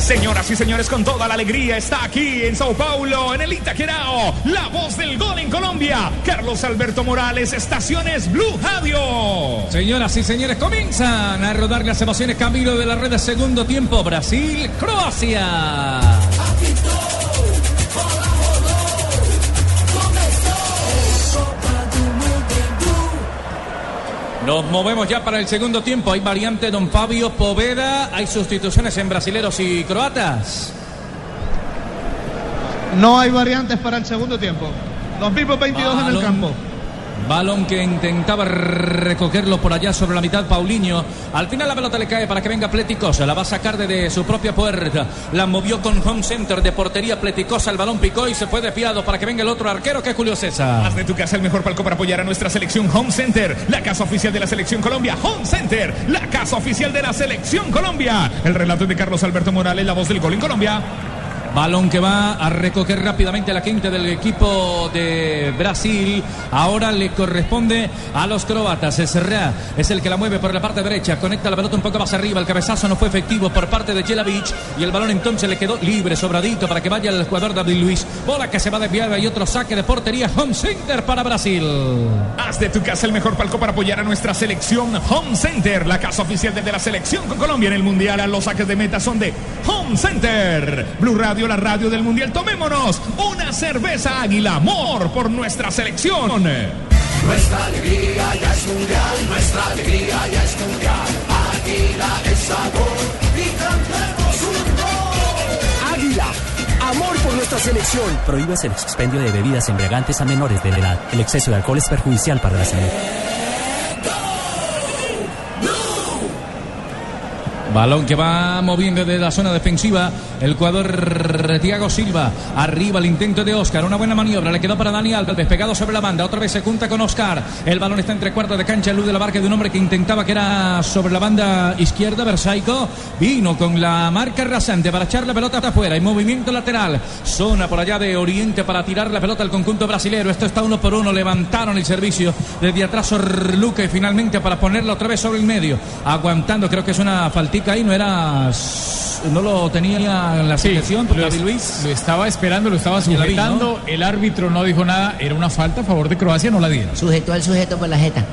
Señoras y señores, con toda la alegría está aquí en Sao Paulo, en el Itaquerao, la voz del gol en Colombia, Carlos Alberto Morales, Estaciones Blue Radio. Señoras y señores, comienzan a rodar las emociones camino de la red de segundo tiempo. Brasil, Croacia. Nos movemos ya para el segundo tiempo. Hay variante Don Fabio Poveda. Hay sustituciones en brasileros y croatas. No hay variantes para el segundo tiempo. Los mismos 22 en el campo. Balón que intentaba recogerlo por allá sobre la mitad Paulinho. Al final la pelota le cae para que venga Pleticosa. La va a sacar desde su propia puerta. La movió con home center de portería Pleticosa. El balón picó y se fue desviado para que venga el otro arquero que es Julio César. Haz de tu casa el mejor palco para apoyar a nuestra selección Home Center, la casa oficial de la selección Colombia. Home Center, la casa oficial de la selección Colombia. El relato de Carlos Alberto Morales, la voz del gol en Colombia. Balón que va a recoger rápidamente la quinta del equipo de Brasil. Ahora le corresponde a los croatas. Serra es el que la mueve por la parte derecha. Conecta la pelota un poco más arriba. El cabezazo no fue efectivo por parte de Jelavic. Y el balón entonces le quedó libre, sobradito para que vaya el jugador David Luis. Bola que se va desviada y otro saque de portería. Home Center para Brasil. Haz de tu casa el mejor palco para apoyar a nuestra selección Home Center, la casa oficial de la selección con Colombia en el Mundial. Los saques de meta son de Home Center. Blue Radio, la radio del Mundial. Tomémonos una cerveza águila. Amor por nuestra selección. Nuestra alegría ya es mundial, nuestra alegría ya es mundial. Águila es sabor y cantemos un gol. Águila. Amor por nuestra selección. Prohíbes el expendio de bebidas embriagantes a menores de edad. El exceso de alcohol es perjudicial para la salud. Balón que va moviendo desde la zona defensiva el jugador Thiago Silva. Arriba el intento de Oscar. Una buena maniobra. Le quedó para Dani Alves. Despegado sobre la banda. Otra vez se junta con Oscar. El balón está entre cuartos de cancha. Luz de la marca de un hombre que intentaba que era sobre la banda izquierda. Versaico vino con la marca rasante para echar la pelota hasta afuera. Y movimiento lateral. Zona por allá de Oriente para tirar la pelota al conjunto brasilero. Esto está uno por uno. Levantaron el servicio desde atrás Luca y finalmente para ponerlo otra vez sobre el medio. Aguantando. Creo que es una faltica ahí. No era. No lo tenía en la selección. lo, David Luis. lo estaba esperando, lo estaba vi, sujetando. El árbitro no dijo nada. Era una falta a favor de Croacia, no la dieron. Sujetó al sujeto por la jeta.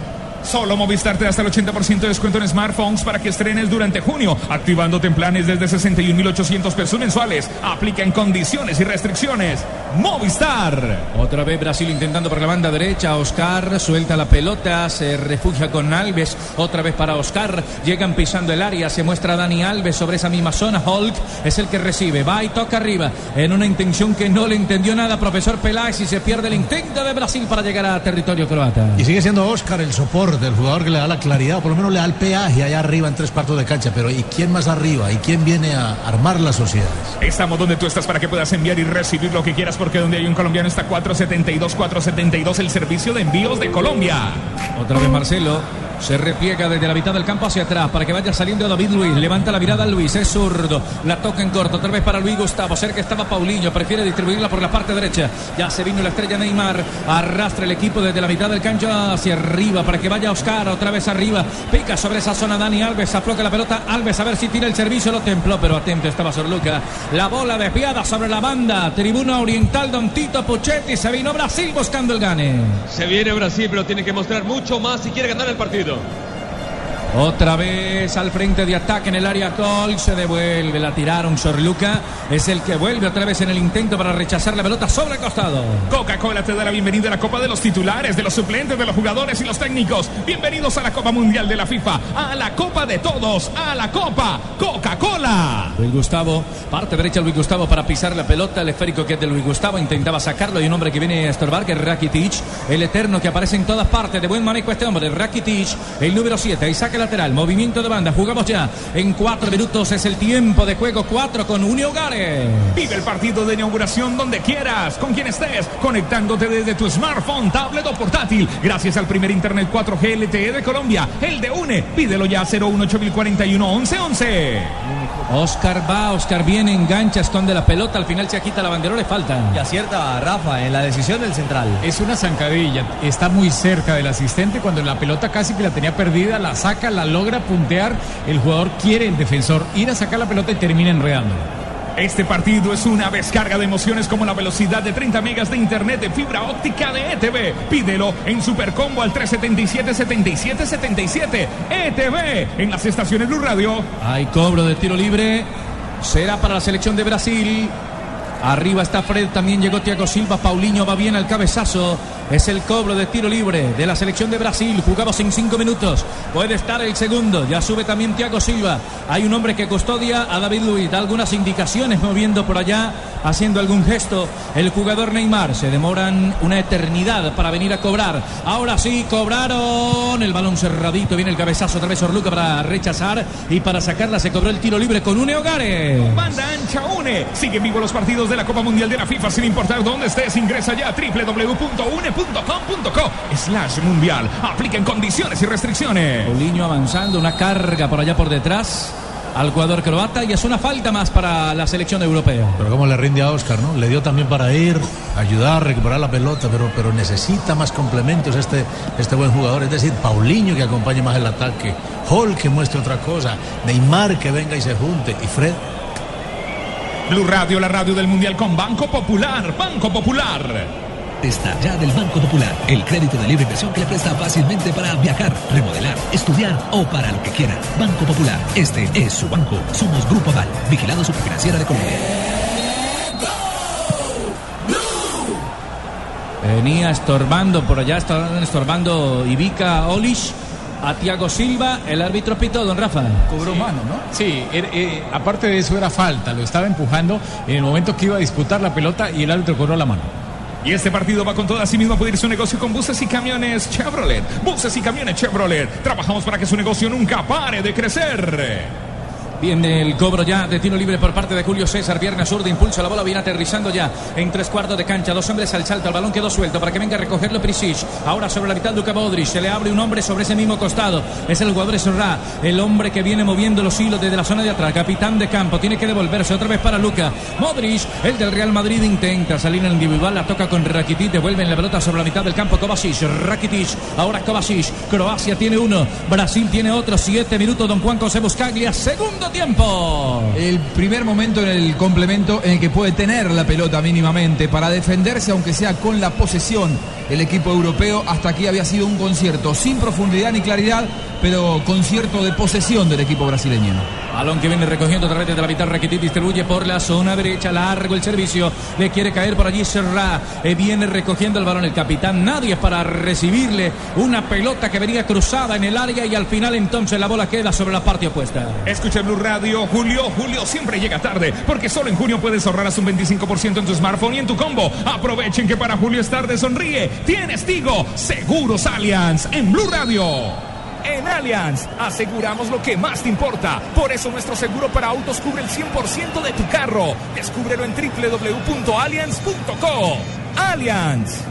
Solo Movistar te da hasta el 80% de descuento en smartphones para que estrenes durante junio, activándote en planes desde 61.800 pesos mensuales. Aplica en condiciones y restricciones. Movistar. Otra vez Brasil intentando por la banda derecha. Oscar suelta la pelota, se refugia con Alves. Otra vez para Oscar. Llegan pisando el área. Se muestra Dani Alves sobre esa misma zona. Hulk es el que recibe. Va y toca arriba. En una intención que no le entendió nada, profesor Peláez. Y se pierde el intento de Brasil para llegar a territorio croata. Y sigue siendo Oscar el soporte, el jugador que le da la claridad, o por lo menos le da el peaje allá arriba en tres cuartos de cancha. Pero ¿y quién más arriba? ¿Y quién viene a armar las sociedades? Estamos donde tú estás para que puedas enviar y recibir lo que quieras, porque donde hay un colombiano está 472, 472, el servicio de envíos de Colombia. Otra vez Marcelo. Se repliega desde la mitad del campo hacia atrás para que vaya saliendo David Luis. Levanta la mirada Luis, es zurdo. La toca en corto, otra vez para Luis Gustavo. Cerca estaba Paulinho, prefiere distribuirla por la parte derecha. Ya se vino la estrella Neymar. Arrastra el equipo desde la mitad del cancho hacia arriba para que vaya Oscar otra vez arriba. Pica sobre esa zona Dani Alves. Afloca la pelota. Alves a ver si tira el servicio. Lo templó, pero atento estaba Sorluca. La bola desviada sobre la banda. Tribuna Oriental, Don Tito Puchetti. Se vino Brasil buscando el gane. Se viene Brasil, pero tiene que mostrar mucho más si quiere ganar el partido. Otra vez al frente de ataque en el área Col. Se devuelve, la tiraron Sorluca. Es el que vuelve otra vez en el intento para rechazar la pelota sobre el costado. Coca-Cola te da la bienvenida a la Copa de los titulares, de los suplentes, de los jugadores y los técnicos. Bienvenidos a la Copa Mundial de la FIFA, a la Copa de todos, a la Copa Coca-Cola. Luis Gustavo, parte derecha Luis Gustavo para pisar la pelota, el esférico que es de Luis Gustavo, intentaba sacarlo y un hombre que viene a estorbar que es Rakitic, el eterno que aparece en todas partes, de buen manejo este hombre, Rakitic, el número 7, y lateral, movimiento de banda, jugamos ya. En cuatro minutos, es el tiempo de juego, cuatro con Unio Gare. Vive el partido de inauguración donde quieras, con quien estés, conectándote desde tu smartphone, tablet o portátil, gracias al primer internet 4G LTE de Colombia, el de UNE, pídelo ya 01841 1111. Oscar va, Oscar viene, engancha, esconde la pelota, al final se quita la bandera, le falta. Y acierta a Rafa en la decisión del central. Es una zancadilla, está muy cerca del asistente cuando la pelota casi que la tenía perdida, la saca, la logra puntear, el jugador quiere el defensor ir a sacar la pelota y termina enredándola. Este partido es una descarga de emociones como la velocidad de 30 megas de internet de fibra óptica de ETV. Pídelo en Supercombo al 377-7777. ETV en las estaciones Blue Radio. Hay cobro de tiro libre. Será para la selección de Brasil. Arriba está Fred, también llegó Tiago Silva, Paulinho va bien al cabezazo. Es el cobro de tiro libre de la selección de Brasil. Jugamos en cinco minutos. Puede estar el segundo. Ya sube también Tiago Silva. Hay un hombre que custodia a David Luiz. Da algunas indicaciones moviendo por allá, haciendo algún gesto. El jugador Neymar. Se demoran una eternidad para venir a cobrar. Ahora sí, cobraron. El balón cerradito. Viene el cabezazo otra vez Orluca para rechazar. Y para sacarla se cobró el tiro libre con Une Hogares. Banda ancha une. Siguen vivos los partidos de la Copa Mundial de la FIFA sin importar dónde estés. Ingresa ya a www.une.com.co slash mundial. Apliquen condiciones y restricciones. Paulinho avanzando, una carga por allá por detrás al jugador croata y es una falta más para la selección europea. Pero cómo le rinde a Oscar, ¿no? Le dio también para ir, ayudar, recuperar la pelota, pero, pero necesita más complementos este, este buen jugador. Es decir, Paulinho que acompañe más el ataque, Hall que muestre otra cosa, Neymar que venga y se junte, y Fred. Blue Radio, la radio del Mundial con Banco Popular. Banco Popular. Está ya del Banco Popular, el crédito de libre inversión que le presta fácilmente para viajar, remodelar, estudiar o para lo que quiera. Banco Popular, este es su banco. Somos Grupo Aval, vigilado superfinanciera de Colombia. Venía estorbando por allá, estaban estorbando Ivica Olish a Tiago Silva, el árbitro pitó, don Rafa. Cobró mano, ¿no? Sí, er- eh, aparte de eso era falta, lo estaba empujando en el momento que iba a disputar la pelota y el árbitro cobró la mano. Y este partido va con todo. Asimismo, puede ir su negocio con buses y camiones Chevrolet. Buses y camiones Chevrolet. Trabajamos para que su negocio nunca pare de crecer. Viene el cobro ya de tiro libre por parte de Julio César. Pierna zurda, impulsa la bola, viene aterrizando ya en tres cuartos de cancha. Dos hombres al salto, el balón quedó suelto para que venga a recogerlo Prisic. Ahora sobre la mitad Luka Modric, se le abre un hombre sobre ese mismo costado. Es el jugador Sorra, el hombre que viene moviendo los hilos desde la zona de atrás. Capitán de campo, tiene que devolverse otra vez para Luka. Modric, el del Real Madrid, intenta salir en el individual, la toca con Rakitic, devuelven la pelota sobre la mitad del campo. Kovacic, Rakitic, ahora Kovacic. Croacia tiene uno, Brasil tiene otro. Siete minutos, don Juan José Buscaglia, segundo tiempo. El primer momento en el complemento en el que puede tener la pelota mínimamente para defenderse, aunque sea con la posesión. El equipo europeo hasta aquí había sido un concierto sin profundidad ni claridad, pero concierto de posesión del equipo brasileño. Balón que viene recogiendo otra vez desde la mitad. Rakitic distribuye por la zona derecha. Largo el servicio. Le quiere caer por allí Serra. Eh, viene recogiendo el balón el capitán. Nadie es para recibirle una pelota que venía cruzada en el área y al final entonces la bola queda sobre la parte opuesta. Escucha Blue Radio, Julio. Julio siempre llega tarde porque solo en junio puedes ahorrar hasta un 25% en tu smartphone y en tu combo. Aprovechen que para Julio es tarde, sonríe. Tienes Tigo, Seguros Allianz en Blue Radio. En Allianz aseguramos lo que más te importa. Por eso nuestro seguro para autos cubre el 100% de tu carro. Descúbrelo en www.allianz.co. Allianz.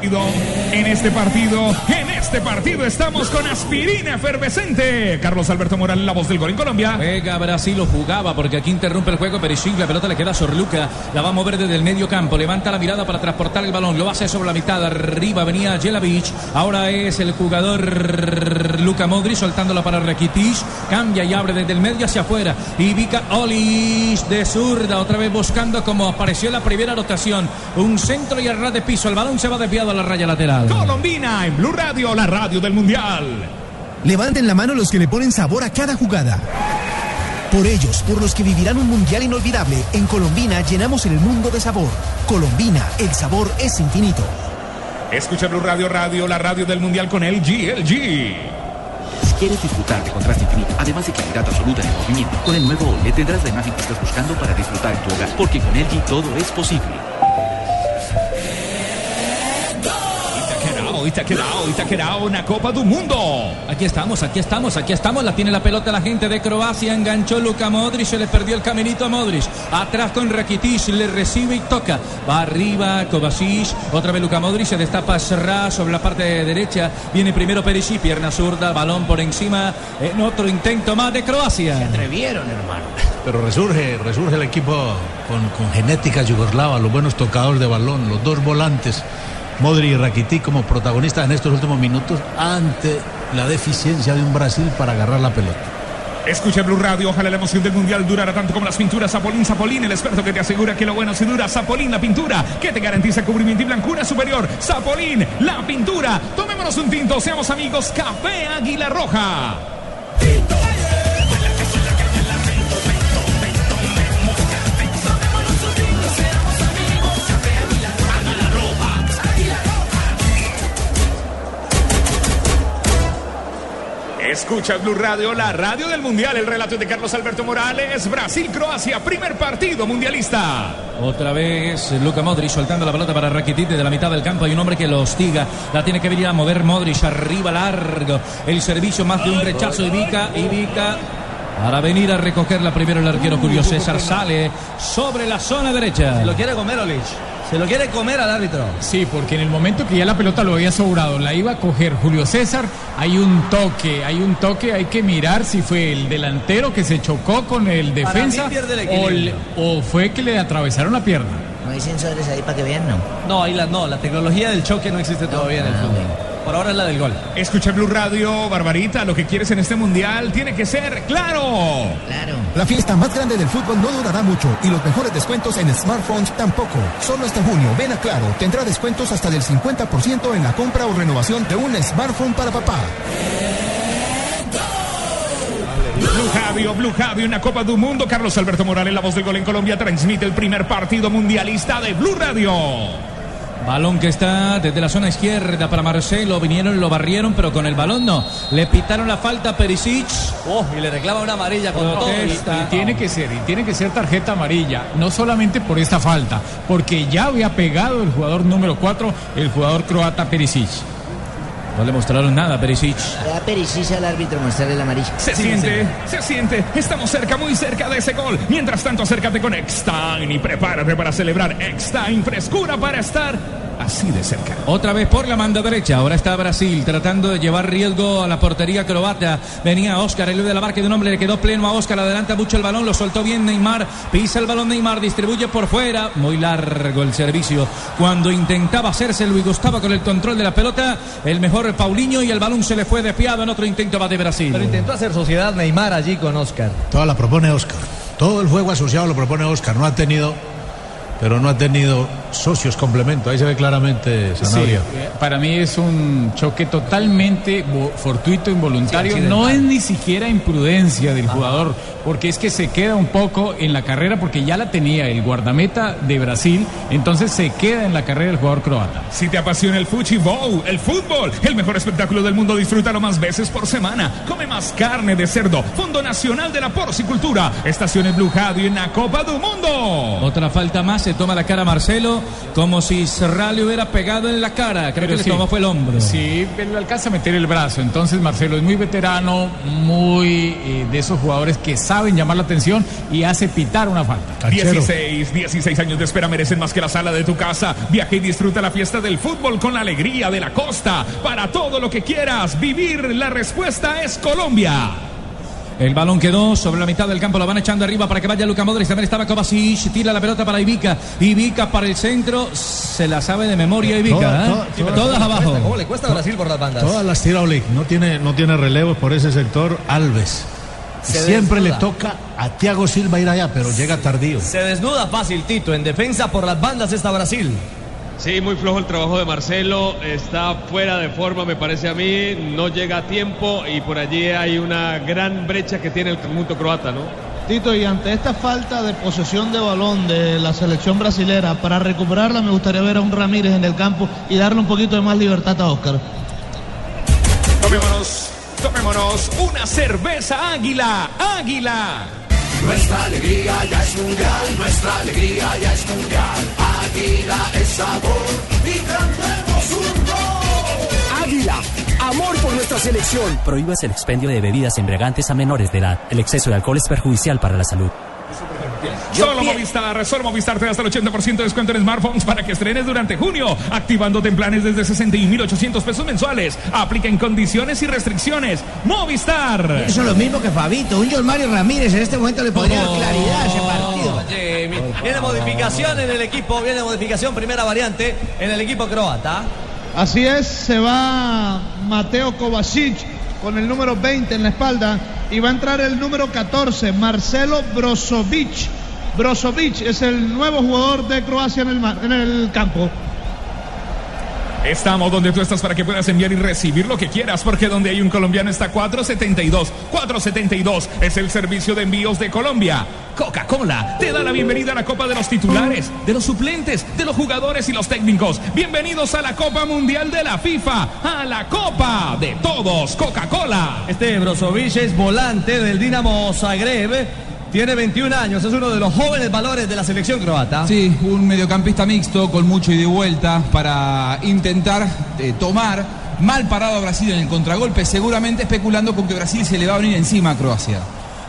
En este partido, en este partido estamos con aspirina efervescente. Carlos Alberto Morales, la voz del gol en Colombia. Juega Brasil, lo jugaba porque aquí interrumpe el juego Perisic, la pelota le queda a Sorluca, la va a mover desde el medio campo, levanta la mirada para transportar el balón, lo hace sobre la mitad, arriba venía Jelavic, ahora es el jugador Luka Modric soltándola para Rakitic, cambia y abre desde el medio hacia afuera, y Vika Olis de zurda, otra vez buscando como apareció en la primera rotación, un centro y a ras de piso, el balón se va desviado a la raya lateral. Colombina en Blue Radio, la radio del Mundial. Levanten la mano los que le ponen sabor a cada jugada. Por ellos, por los que vivirán un mundial inolvidable, en Colombina llenamos el mundo de sabor. Colombina, el sabor es infinito. Escucha Blue Radio, radio, la radio del Mundial con LG, LG. ¿Quieres disfrutar de contraste infinito, además de claridad absoluta en el movimiento? Con el nuevo OLED tendrás la imagen que estás buscando para disfrutar en tu hogar, porque con LG todo es posible. Itaquerao, Itaquerao, Itaquerao, una Copa do Mundo. Aquí estamos, aquí estamos, aquí estamos. La tiene la pelota la gente de Croacia. Enganchó Luka Modric. Se le perdió el caminito a Modric. Atrás con Rakitic. Le recibe y toca. Va arriba Kovacic. Otra vez Luka Modric. Se destapa Serra sobre la parte derecha. Viene primero Perisic. Pierna zurda. Balón por encima. En otro intento más de Croacia. Se atrevieron, hermano. Pero resurge, resurge el equipo con, con genética yugoslava, los buenos tocadores de balón, los dos volantes, Modri y Rakitic como protagonistas en estos últimos minutos ante la deficiencia de un Brasil para agarrar la pelota. Escucha Blue Radio, ojalá la emoción del mundial durara tanto como las pinturas Zapolín Zapolín, el experto que te asegura que lo bueno se dura. Zapolín, la pintura que te garantiza cubrimiento y blancura superior. Zapolín, la pintura. Tomémonos un tinto, seamos amigos. Café Águila Roja. Escucha Blue Radio, la radio del mundial. El relato de Carlos Alberto Morales. Brasil-Croacia, primer partido mundialista. Otra vez Luka Modric soltando la pelota para Rakitic de la mitad del campo. Hay un hombre que lo hostiga. La tiene que venir a mover Modric arriba largo. El servicio más de un rechazo. Ivica, Ivica. Para venir a recogerla primero el arquero Julio César sale sobre la zona derecha. Se lo quiere comer Olich. Se lo quiere comer al árbitro. Sí, porque en el momento que ya la pelota lo había sobrado, la iba a coger Julio César, hay un toque, hay un toque, hay que mirar si fue el delantero que se chocó con el Para defensa mí pierde el o, equilibrio. le- o fue que le atravesaron la pierna. No hay sensores ahí para que vean, ¿no? No, ahí la, no, la tecnología del choque no existe todavía en el fútbol. Por ahora es la del gol. Escucha Blue Radio, Barbarita. Lo que quieres en este mundial tiene que ser claro. Claro. La fiesta más grande del fútbol no durará mucho y los mejores descuentos en smartphones tampoco. Solo este junio, ven a Claro, tendrá descuentos hasta del 50% en la compra o renovación de un smartphone para papá. Blue Radio, Blue Radio, una Copa do Mundo. Carlos Alberto Morales, la voz del gol en Colombia, transmite el primer partido mundialista de Blue Radio. Balón que está desde la zona izquierda para Marcelo. Vinieron y lo barrieron, pero con el balón no. Le pitaron la falta a Perisic. Oh, y le reclama una amarilla con todo. Protesta. Y tiene que ser, y tiene que ser tarjeta amarilla, no solamente por esta falta, porque ya había pegado el jugador número 4, el jugador croata Perisic. No le mostraron nada a Perisic. Da pericisa al árbitro mostrarle la amarilla. Se siente, se siente. Estamos cerca, muy cerca de ese gol. Mientras tanto, acércate con Eckstein y prepárate para celebrar Eckstein. Frescura para estar así de cerca. Otra vez por la manda derecha. Ahora está Brasil tratando de llevar riesgo a la portería croata. Venía Oscar, el de la marca de un hombre. Le quedó pleno a Oscar. Adelanta mucho el balón. Lo soltó bien Neymar. Pisa el balón Neymar. Distribuye por fuera. Muy largo el servicio. Cuando intentaba hacerse Luis Gustavo con el control de la pelota. El mejor Paulinho y el balón se le fue desviado en otro intento va de Brasil. Pero intentó hacer sociedad Neymar allí con Oscar. Toda la propone Oscar. Todo el juego asociado lo propone Oscar. No ha tenido, pero no ha tenido socios complemento. Ahí se ve claramente Sí, Sanabria. eh, para mí es un choque totalmente fortuito, involuntario. Sí, no es ni siquiera imprudencia del jugador, porque es que se queda un poco en la carrera, porque ya la tenía el guardameta de Brasil, entonces se queda en la carrera el jugador croata. Si te apasiona el fuchibol, el fútbol, el mejor espectáculo del mundo, disfrútalo más veces por semana. Come más carne de cerdo. Fondo Nacional de la Porcicultura. Estaciones Blue Radio en la Copa do Mundo. Otra falta más, se toma la cara Marcelo como si Serra le hubiera pegado en la cara. Creo Pero que le sí. tomó fue el hombro. Sí, pero le alcanza a meter el brazo. Entonces Marcelo es muy veterano, muy eh, de esos jugadores que saben llamar la atención y hace pitar una falta. 16, 16 años de espera merecen más que la sala de tu casa. Viaja y disfruta la fiesta del fútbol con la alegría de la costa. Para todo lo que quieras vivir, la respuesta es Colombia. El balón quedó sobre la mitad del campo, lo van echando arriba para que vaya Luka Modric. También estaba Kovacic, tira la pelota para Ivica. Ivica para el centro, se la sabe de memoria Ivica. Toda- ¿eh? toda- toda- Todas abajo. ¿Cómo le cuesta a Brasil por las bandas? Todas las tira Oleg. No tiene, no tiene relevos por ese sector Alves. Se siempre le toca a Thiago Silva ir allá, pero llega tardío. Se desnuda fácil Tito. En defensa por las bandas está Brasil. Sí, muy flojo el trabajo de Marcelo, está fuera de forma me parece a mí, no llega a tiempo y por allí hay una gran brecha que tiene el conjunto croata, ¿no? Tito, y ante esta falta de posesión de balón de la selección brasilera, para recuperarla me gustaría ver a un Ramírez en el campo y darle un poquito de más libertad a Oscar. Tomémonos, tomémonos una cerveza águila, águila. Nuestra alegría ya es mundial, nuestra alegría ya es mundial. Águila es sabor y cantemos un gol. Águila, amor por nuestra selección. Prohíbas el expendio de bebidas embriagantes a menores de edad. El exceso de alcohol es perjudicial para la salud. Solo Movistar, solo Movistar te da hasta el 80% de descuento en smartphones para que estrenes durante junio, activándote en planes desde 61.800 pesos mensuales. Aplica en condiciones y restricciones. Movistar. Eso es lo mismo que Fabito. Un John Mario Ramírez en este momento le podría dar claridad a ese partido. Viene modificación en el equipo, viene modificación, primera variante en el equipo croata. Así es, se va Mateo Kovacic con el número 20 en la espalda y va a entrar el número 14, Marcelo Brozovic. Brozovic es el nuevo jugador de Croacia en el, en el campo. Estamos donde tú estás para que puedas enviar y recibir lo que quieras, porque donde hay un colombiano está 472. 472 es el servicio de envíos de Colombia. Coca-Cola te da la bienvenida a la Copa de los titulares, de los suplentes, de los jugadores y los técnicos. Bienvenidos a la Copa Mundial de la FIFA, a la Copa de todos. Coca-Cola. Este Brozovic es volante del Dinamo Zagreb. Tiene 21 años, es uno de los jóvenes valores de la selección croata. Sí, un mediocampista mixto con mucho ida y vuelta para intentar eh, tomar mal parado a Brasil en el contragolpe, seguramente especulando con que Brasil se le va a venir encima a Croacia.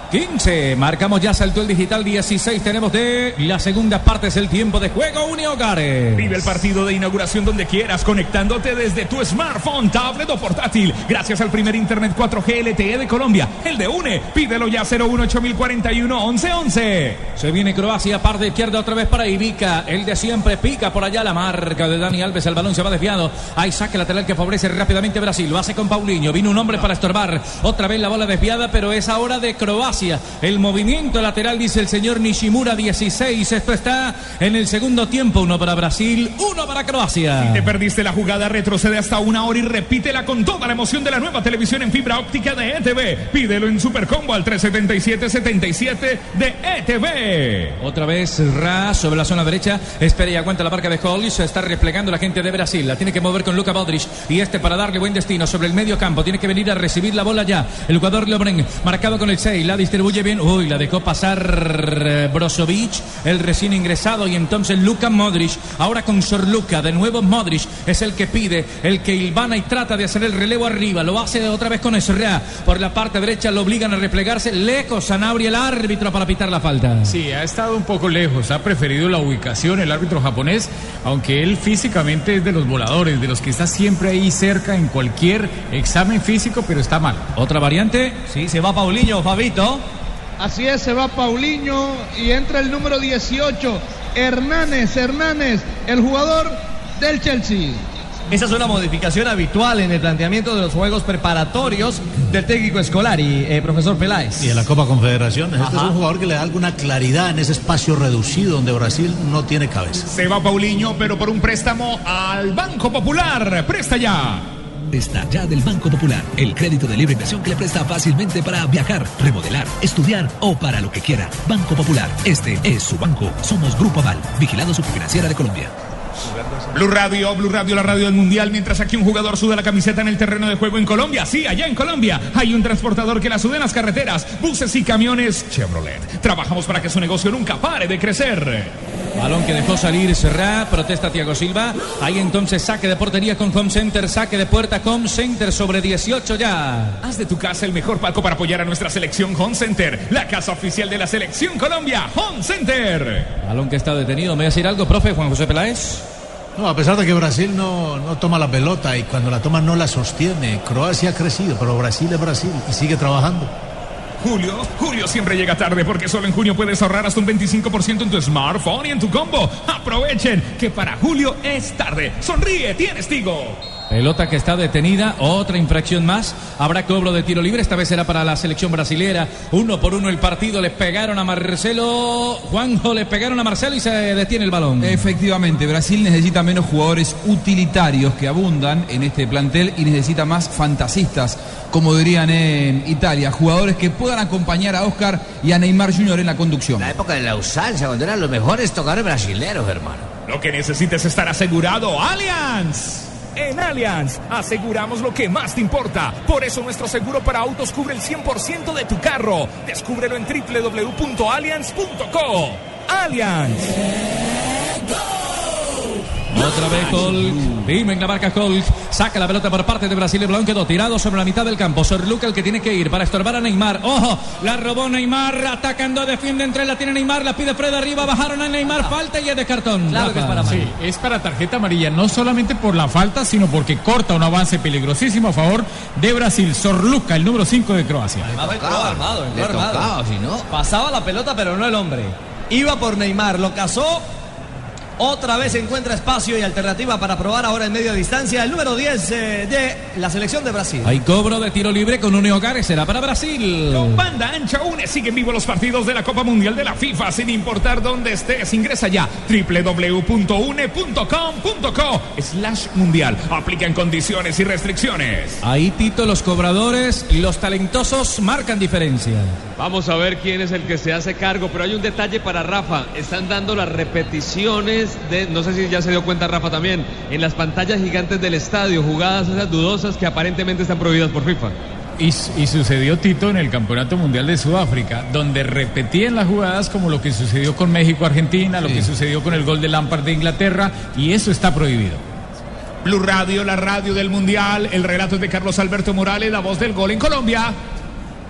15, marcamos ya, saltó el digital 16, tenemos de la segunda parte, es el tiempo de juego, Uniogares. Vive el partido de inauguración donde quieras, conectándote desde tu smartphone, tablet o portátil. Gracias al primer Internet 4G LTE de Colombia, el de UNE. Pídelo ya 018 1111. Se viene Croacia, par de izquierda otra vez para Ivica. El de siempre pica por allá la marca de Dani Alves. El balón se va desviado. Hay saque lateral que favorece rápidamente Brasil. Lo hace con Paulinho. Vino un hombre para estorbar. Otra vez la bola desviada, pero es ahora de Croacia. El movimiento lateral, dice el señor Nishimura, 16. Esto está en el segundo tiempo. Uno para Brasil, uno para Croacia. Te perdiste la jugada, retrocede hasta una hora y repítela con toda la emoción de la nueva televisión en fibra óptica de ETV. Pídelo en Supercombo al 377-77 de ETV. Otra vez Ra sobre la zona derecha. Espera y aguanta la marca de Hollis. Se está replegando la gente de Brasil. La tiene que mover con Luka Modric. Y este para darle buen destino sobre el medio campo. Tiene que venir a recibir la bola ya. El jugador Lobren marcado con el 6. La distribuye bien. Uy, la dejó pasar eh, Brozovic. El recién ingresado. Y entonces Luka Modric. Ahora con Sorluka. De nuevo Modric. Es el que pide. El que ilvana y trata de hacer el relevo arriba. Lo hace otra vez con Esra. Por la parte derecha lo obligan a replegarse. Lejos Sanabria el árbitro para pitar la falta. Sí, ha estado un poco lejos, ha preferido la ubicación el árbitro japonés, aunque él físicamente es de los voladores, de los que está siempre ahí cerca en cualquier examen físico, pero está mal. Otra variante. Sí, se va Paulinho, Fabito. Así es, se va Paulinho y entra el número 18, Hernández, Hernández, el jugador del Chelsea. Esa es una modificación habitual en el planteamiento de los juegos preparatorios del técnico Escolari, eh, profesor Peláez. Y en la Copa Confederaciones. Este es un jugador que le da alguna claridad en ese espacio reducido donde Brasil no tiene cabeza. Se va Paulinho, pero por un préstamo al Banco Popular. Presta ya. Está ya del Banco Popular, el crédito de libre inversión que le presta fácilmente para viajar, remodelar, estudiar o para lo que quiera. Banco Popular, este es su banco. Somos Grupo Aval, vigilado superfinanciera de Colombia. Blue Radio, Blue Radio, la radio del mundial, mientras aquí un jugador suda la camiseta en el terreno de juego en Colombia. Sí, allá en Colombia hay un transportador que la suda en las carreteras, buses y camiones Chevrolet. Trabajamos para que su negocio nunca pare de crecer. Balón que dejó salir Serra, protesta Thiago Silva. Ahí entonces saque de portería con Home Center, saque de puerta Home Center sobre 18 ya. Haz de tu casa el mejor palco para apoyar a nuestra selección Home Center, la casa oficial de la selección Colombia, Home Center. Balón que está detenido. ¿Me va a decir algo, profe Juan José Peláez? No, a pesar de que Brasil no, no toma la pelota y cuando la toma no la sostiene. Croacia ha crecido, pero Brasil es Brasil y sigue trabajando. Julio, Julio siempre llega tarde porque solo en junio puedes ahorrar hasta un 25% en tu smartphone y en tu combo. Aprovechen que para Julio es tarde. Sonríe, tienes Tigo. Pelota que está detenida, otra infracción más. Habrá cobro de tiro libre, esta vez será para la selección brasilera. Uno por uno el partido, le pegaron a Marcelo. Juanjo, le pegaron a Marcelo y se detiene el balón. Efectivamente, Brasil necesita menos jugadores utilitarios que abundan en este plantel y necesita más fantasistas, como dirían en Italia, jugadores que puedan acompañar a Oscar y a Neymar Jr. en la conducción. La época de la usanza, cuando eran los mejores tocadores brasileros, hermano. Lo que necesites es estar asegurado, Allianz. En Allianz, aseguramos lo que más te importa. Por eso nuestro seguro para autos cubre el 100% de tu carro. Descúbrelo en www.allianz.co. Allianz. Otra vez Col. Dime en la marca Col. Saca la pelota por parte de Brasil. El balón quedó tirado sobre la mitad del campo. Sor Luca el que tiene que ir para estorbar a Neymar. Ojo, la robó Neymar. Atacando, defiende entre la tiene Neymar. La pide Fred arriba. Bajaron a Neymar. Falta y es de cartón. Rafa. Sí, es para tarjeta amarilla, no solamente por la falta, sino porque corta un avance peligrosísimo a favor de Brasil. Sorluca, el número 5 de Croacia. Armado, entró armado, armado. tocaba, si no. Pasaba la pelota, pero no el hombre. Iba por Neymar, lo cazó. Otra vez encuentra espacio y alternativa para probar ahora en media distancia el número 10 eh, de la selección de Brasil. Hay cobro de tiro libre con Unio Gares. Será para Brasil. Con banda ancha une siguen vivos los partidos de la Copa Mundial de la FIFA sin importar dónde estés. Ingresa ya www.une.com.co slash mundial. Aplican condiciones y restricciones. Ahí Tito, los cobradores y los talentosos marcan diferencia. Vamos a ver quién es el que se hace cargo, pero hay un detalle para Rafa. Están dando las repeticiones de, no sé si ya se dio cuenta Rafa también, en las pantallas gigantes del estadio, jugadas esas dudosas que aparentemente están prohibidas por FIFA. Y, y sucedió Tito en el Campeonato Mundial de Sudáfrica, donde repetían las jugadas como lo que sucedió con México-Argentina, lo que sucedió con el gol de Lampard de Inglaterra, y eso está prohibido. Blue Radio, la radio del Mundial. El relato es de Carlos Alberto Morales, la voz del gol en Colombia.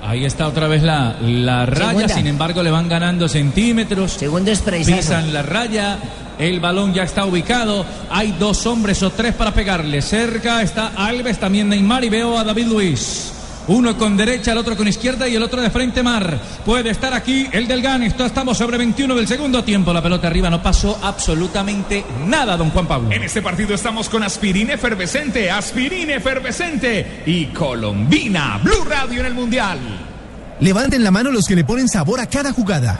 Ahí está otra vez la, la raya, Segunda. sin embargo le van ganando centímetros. Segundo es. Pisan la raya, el balón ya está ubicado. Hay dos hombres o tres para pegarle. Cerca está Alves, también Neymar y veo a David Luis. Uno con derecha, el otro con izquierda y el otro de frente mar. Puede estar aquí el del GAN. Esto estamos sobre 21 del segundo tiempo. La pelota arriba no pasó absolutamente nada, don Juan Pablo. En este partido estamos con aspirina efervescente, aspirina efervescente y Colombina. Blue Radio en el Mundial. Levanten la mano los que le ponen sabor a cada jugada.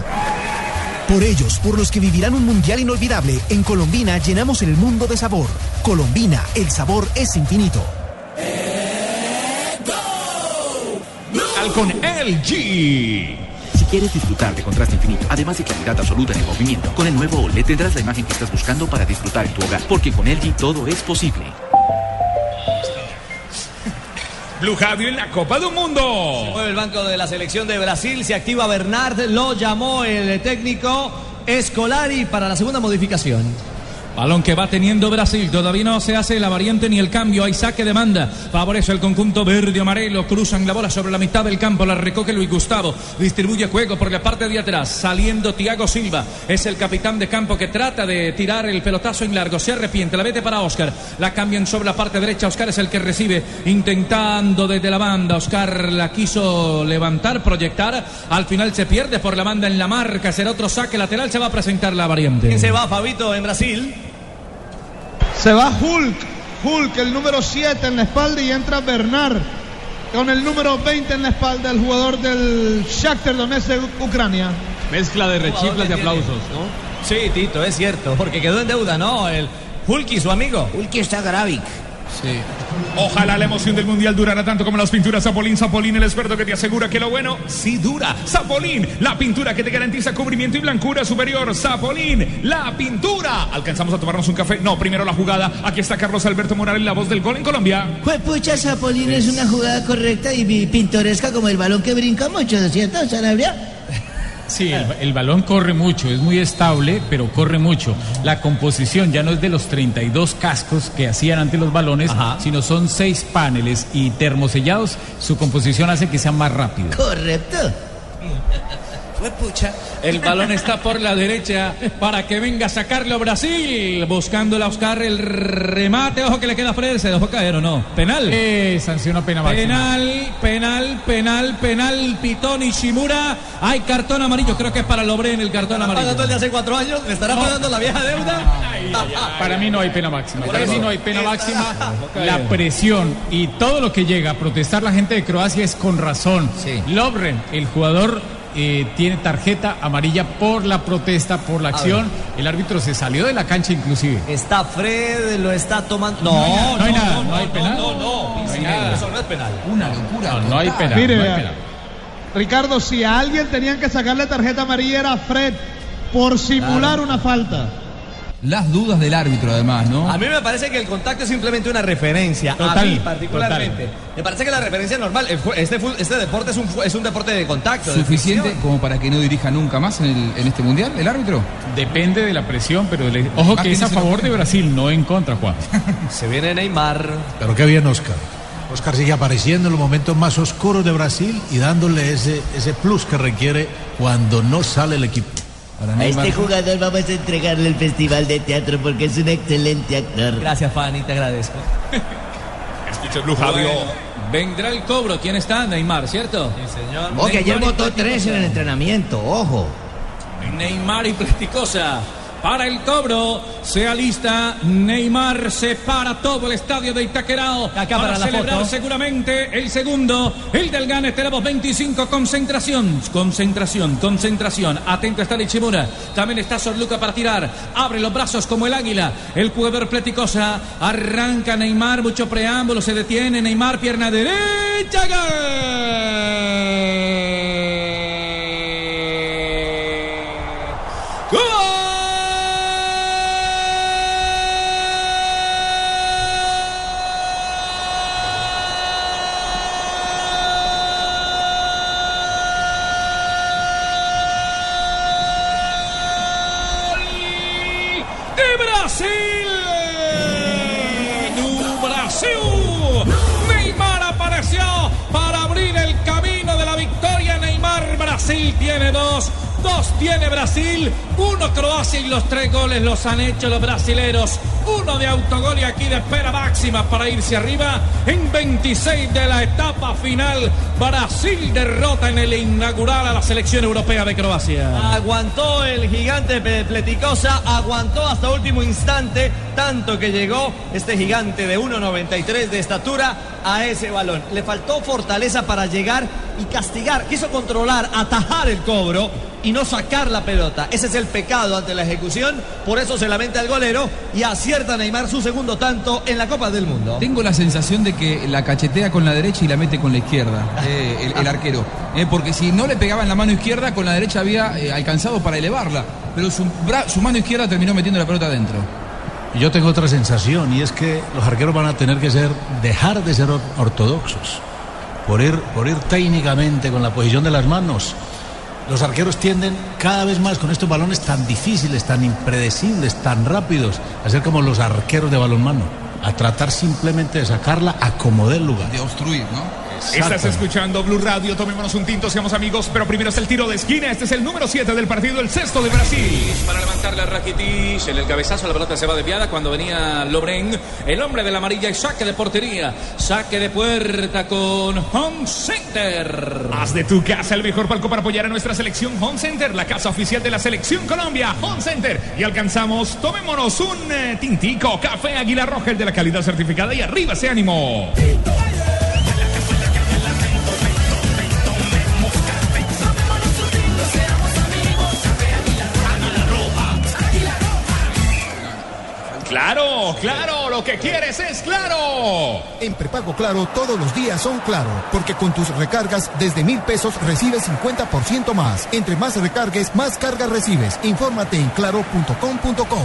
Por ellos, por los que vivirán un mundial inolvidable, en Colombina llenamos el mundo de sabor. Colombina, el sabor es infinito. Al con LG. Si quieres disfrutar de contraste infinito, además de claridad absoluta en el movimiento, con el nuevo OLED tendrás la imagen que estás buscando para disfrutar en tu hogar, porque con LG todo es posible. Blue Radio en la Copa del Mundo. Mueve el banco de la selección de Brasil, se activa Bernard, lo llamó el técnico Escolari para la segunda modificación. Balón que va teniendo Brasil, todavía no se hace la variante ni el cambio, hay saque de manda, favorece el conjunto verde amarelo, cruzan la bola sobre la mitad del campo, la recoge Luis Gustavo, distribuye juego por la parte de atrás, saliendo Tiago Silva, es el capitán de campo que trata de tirar el pelotazo en largo, se arrepiente, la vete para Oscar, la cambian sobre la parte derecha, Oscar es el que recibe, intentando desde la banda, Oscar la quiso levantar, proyectar, al final se pierde por la banda en la marca, será otro saque lateral, se va a presentar la variante. ¿Quién se va, Fabito, en Brasil? Se va Hulk. Hulk, el número 7 en la espalda y entra Bernard con el número 20 en la espalda, el jugador del Shakhtar Donetsk de Ucrania. Mezcla de rechiflas y aplausos, ¿no? Sí, Tito, es cierto, porque quedó en deuda, ¿no? El Hulky, su amigo. Hulky está Gravik. Sí. Ojalá la emoción del mundial durara tanto como las pinturas Zapolín. Zapolín, el experto que te asegura que lo bueno sí dura. Zapolín, la pintura que te garantiza cubrimiento y blancura superior. Zapolín, la pintura. ¿Alcanzamos a tomarnos un café? No, primero la jugada. Aquí está Carlos Alberto Morales, la voz del gol en Colombia. Pucha, Zapolín es una jugada correcta y pintoresca como el balón que brinca mucho, ¿cierto, Sanabria? Sí, el, el balón corre mucho, es muy estable, pero corre mucho. La composición ya no es de los 32 cascos que hacían antes los balones, sino son seis paneles y termosellados. Su composición hace que sea más rápido. Correcto. Fue pucha. El balón está por la derecha para que venga a sacarlo Brasil. Buscando a Oscar el remate. Ojo que le queda a Fred. ¿Se dejó caer o no? Penal. Eh, sanción a pena máxima. Penal, penal, penal, penal. Pitón y Shimura. Hay cartón amarillo. Creo que es para Lobre en el cartón ¿Está pagando el amarillo. de hace cuatro años? ¿Le estará No. pagando la vieja deuda? Para mí no hay pena máxima. Para mí no hay pena máxima. La presión y todo lo que llega a protestar la gente de Croacia es con razón. Lovren, el jugador, eh, tiene tarjeta amarilla por la protesta, por la acción. El árbitro se salió de la cancha inclusive. Está Fred, lo está tomando. No No, no hay nada, no hay penal. No, no, No hay no, nada. eso no es penal. Una locura. No, no hay penal. Mire, no hay vea. penal. Ricardo, si a alguien tenían que sacarle tarjeta amarilla era Fred por simular una falta. Las dudas del árbitro, además, ¿no? A mí me parece que el contacto es simplemente una referencia. a mí, particularmente. Me parece que la referencia es normal. Este, este deporte es un, fu- es un deporte de contacto. ¿Suficiente como para que no dirija nunca más en, el- en este mundial el árbitro? Depende de la presión, pero le- ojo que que es a favor de Brasil, no en contra, Juan. Se viene Neymar. Pero qué bien, Oscar. Oscar sigue apareciendo en los momentos más oscuros de Brasil y dándole ese, ese plus que requiere cuando no sale el equipo. A este jugador vamos a entregarle el festival de teatro porque es un excelente actor. Gracias, Fanny, te agradezco. Escucha Blue. Bueno, vendrá el cobro. ¿Quién está? Neymar, ¿cierto? Sí, señor. Que ayer votó tres en el entrenamiento, ojo. Neymar y Plesticosa. Para el cobro se alista Neymar, se para todo el estadio de Itaquerao Acá para la celebrar foto. seguramente el segundo, el del. Tenemos 25, concentración, concentración, concentración. Atento está Ichimura, también está Sorluca para tirar. Abre los brazos como el águila. El jugador Pleticosa arranca Neymar, mucho preámbulo, se detiene Neymar, pierna derecha, gol. Dos. Dos tiene Brasil, uno Croacia y los tres goles los han hecho los brasileros. Uno de autogol y aquí de espera máxima para irse arriba. En 26 de la etapa final, Brasil derrota en el inaugural a la selección europea de Croacia. Aguantó el gigante Pleticosa, aguantó hasta último instante, tanto que llegó este gigante de 1.93 de estatura a ese balón. Le faltó fortaleza para llegar y castigar, quiso controlar, atajar el cobro y no sacar la pelota. Ese es el pecado ante la ejecución, por eso se lamenta el golero y acierta Neymar su segundo tanto en la Copa del Mundo. Tengo la sensación de que la cachetea con la derecha y la mete con la izquierda, eh, el, el arquero. Eh, porque si no le pegaba en la mano izquierda, con la derecha había eh, alcanzado para elevarla. Pero su, bra- su mano izquierda terminó metiendo la pelota adentro. Yo tengo otra sensación y es que los arqueros van a tener que ser dejar de ser or- ortodoxos por ir por ir técnicamente con la posición de las manos. Los arqueros tienden cada vez más con estos balones tan difíciles, tan impredecibles, tan rápidos, a ser como los arqueros de balonmano, a tratar simplemente de sacarla a como dé lugar. De obstruir, ¿no? Estás escuchando Blue Radio, tomémonos un tinto, seamos amigos, pero primero es el tiro de esquina. Este es el número 7 del partido, el sexto de Brasil. Para levantarle a Rakitic, en el cabezazo la pelota se va desviada cuando venía Lobren, el hombre de la amarilla y saque de portería, saque de puerta con Home Center. Haz de tu casa el mejor palco para apoyar a nuestra selección Home Center, la casa oficial de la selección Colombia, Home Center. Y alcanzamos, tomémonos un eh, tintico, café Águila Roja, el de la calidad certificada y arriba ese ánimo. Claro, claro, lo que quieres es claro. En prepago Claro todos los días son Claro, porque con tus recargas desde mil pesos recibes 50% más. Entre más recargues, más cargas recibes. Infórmate en claro.com.co.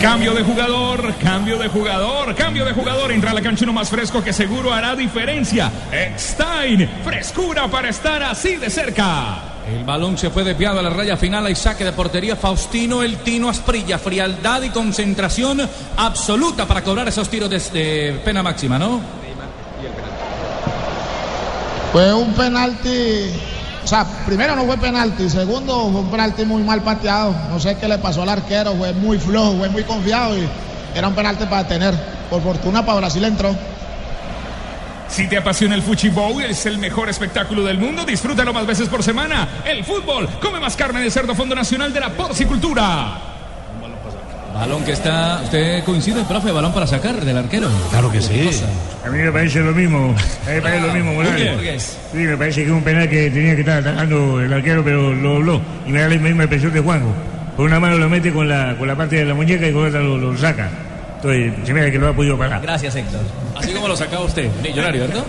Cambio de jugador, cambio de jugador, cambio de jugador. Entra a la cancha uno más fresco que seguro hará diferencia. Eckstein, frescura para estar así de cerca. El balón se fue desviado a la raya final y saque de portería Faustino El Tino Asprilla. Frialdad y concentración absoluta para cobrar esos tiros de, pena máxima, ¿no? Fue un penalti, o sea, primero no fue penalti, segundo fue un penalti muy mal pateado. No sé qué le pasó al arquero, fue muy flojo, fue muy confiado y era un penalti para detener. Por fortuna para Brasil entró. Si te apasiona el Fuchibol, es el mejor espectáculo del mundo. Disfrútalo más veces por semana. El fútbol, come más carne de cerdo Fondo Nacional de la Porcicultura. Balón que está. ¿Usted coincide, profe? Balón para sacar del arquero. Claro que sí. A mí me parece lo mismo. A mí me parece lo mismo, Morales. Sí, me parece que es un penal que tenía que estar atacando el arquero, pero lo dobló. Y me da la misma impresión de Juanjo. Por una mano lo mete con la, con la parte de la muñeca y con otra lo, lo saca. Entonces, se me que lo ha podido parar. Gracias, Héctor. Así como lo sacaba usted, millonario, ¿verdad?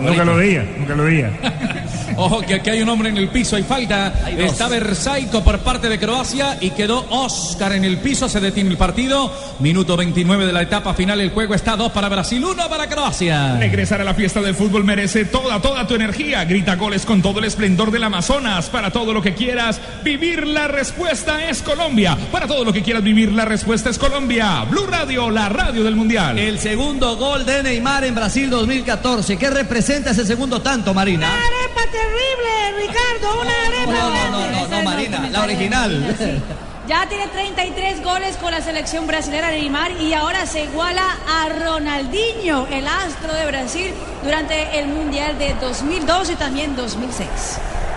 Nunca lo veía, nunca lo veía. Ojo que aquí hay un hombre en el piso, hay falta. Hay. Está Versaico por parte de Croacia y quedó Oscar en el piso. Se detiene el partido. Minuto 29 de la etapa final. El juego está 2 para Brasil, 1 para Croacia. Regresar a la fiesta del fútbol merece toda, toda tu energía. Grita goles con todo el esplendor del Amazonas. Para todo lo que quieras vivir, la respuesta es Colombia. Para todo lo que quieras vivir, la respuesta es Colombia. Blue Radio, la radio del Mundial. El segundo gol de Neymar en Brasil 2014. ¿Qué representa ese segundo tanto, Marina? arepa una arepa. No, no, no, no, no, Marina, la original. Ya tiene 33 goles con la selección brasilera Neymar y ahora se iguala a Ronaldinho, el astro de Brasil, durante el Mundial de 2002 y también 2006.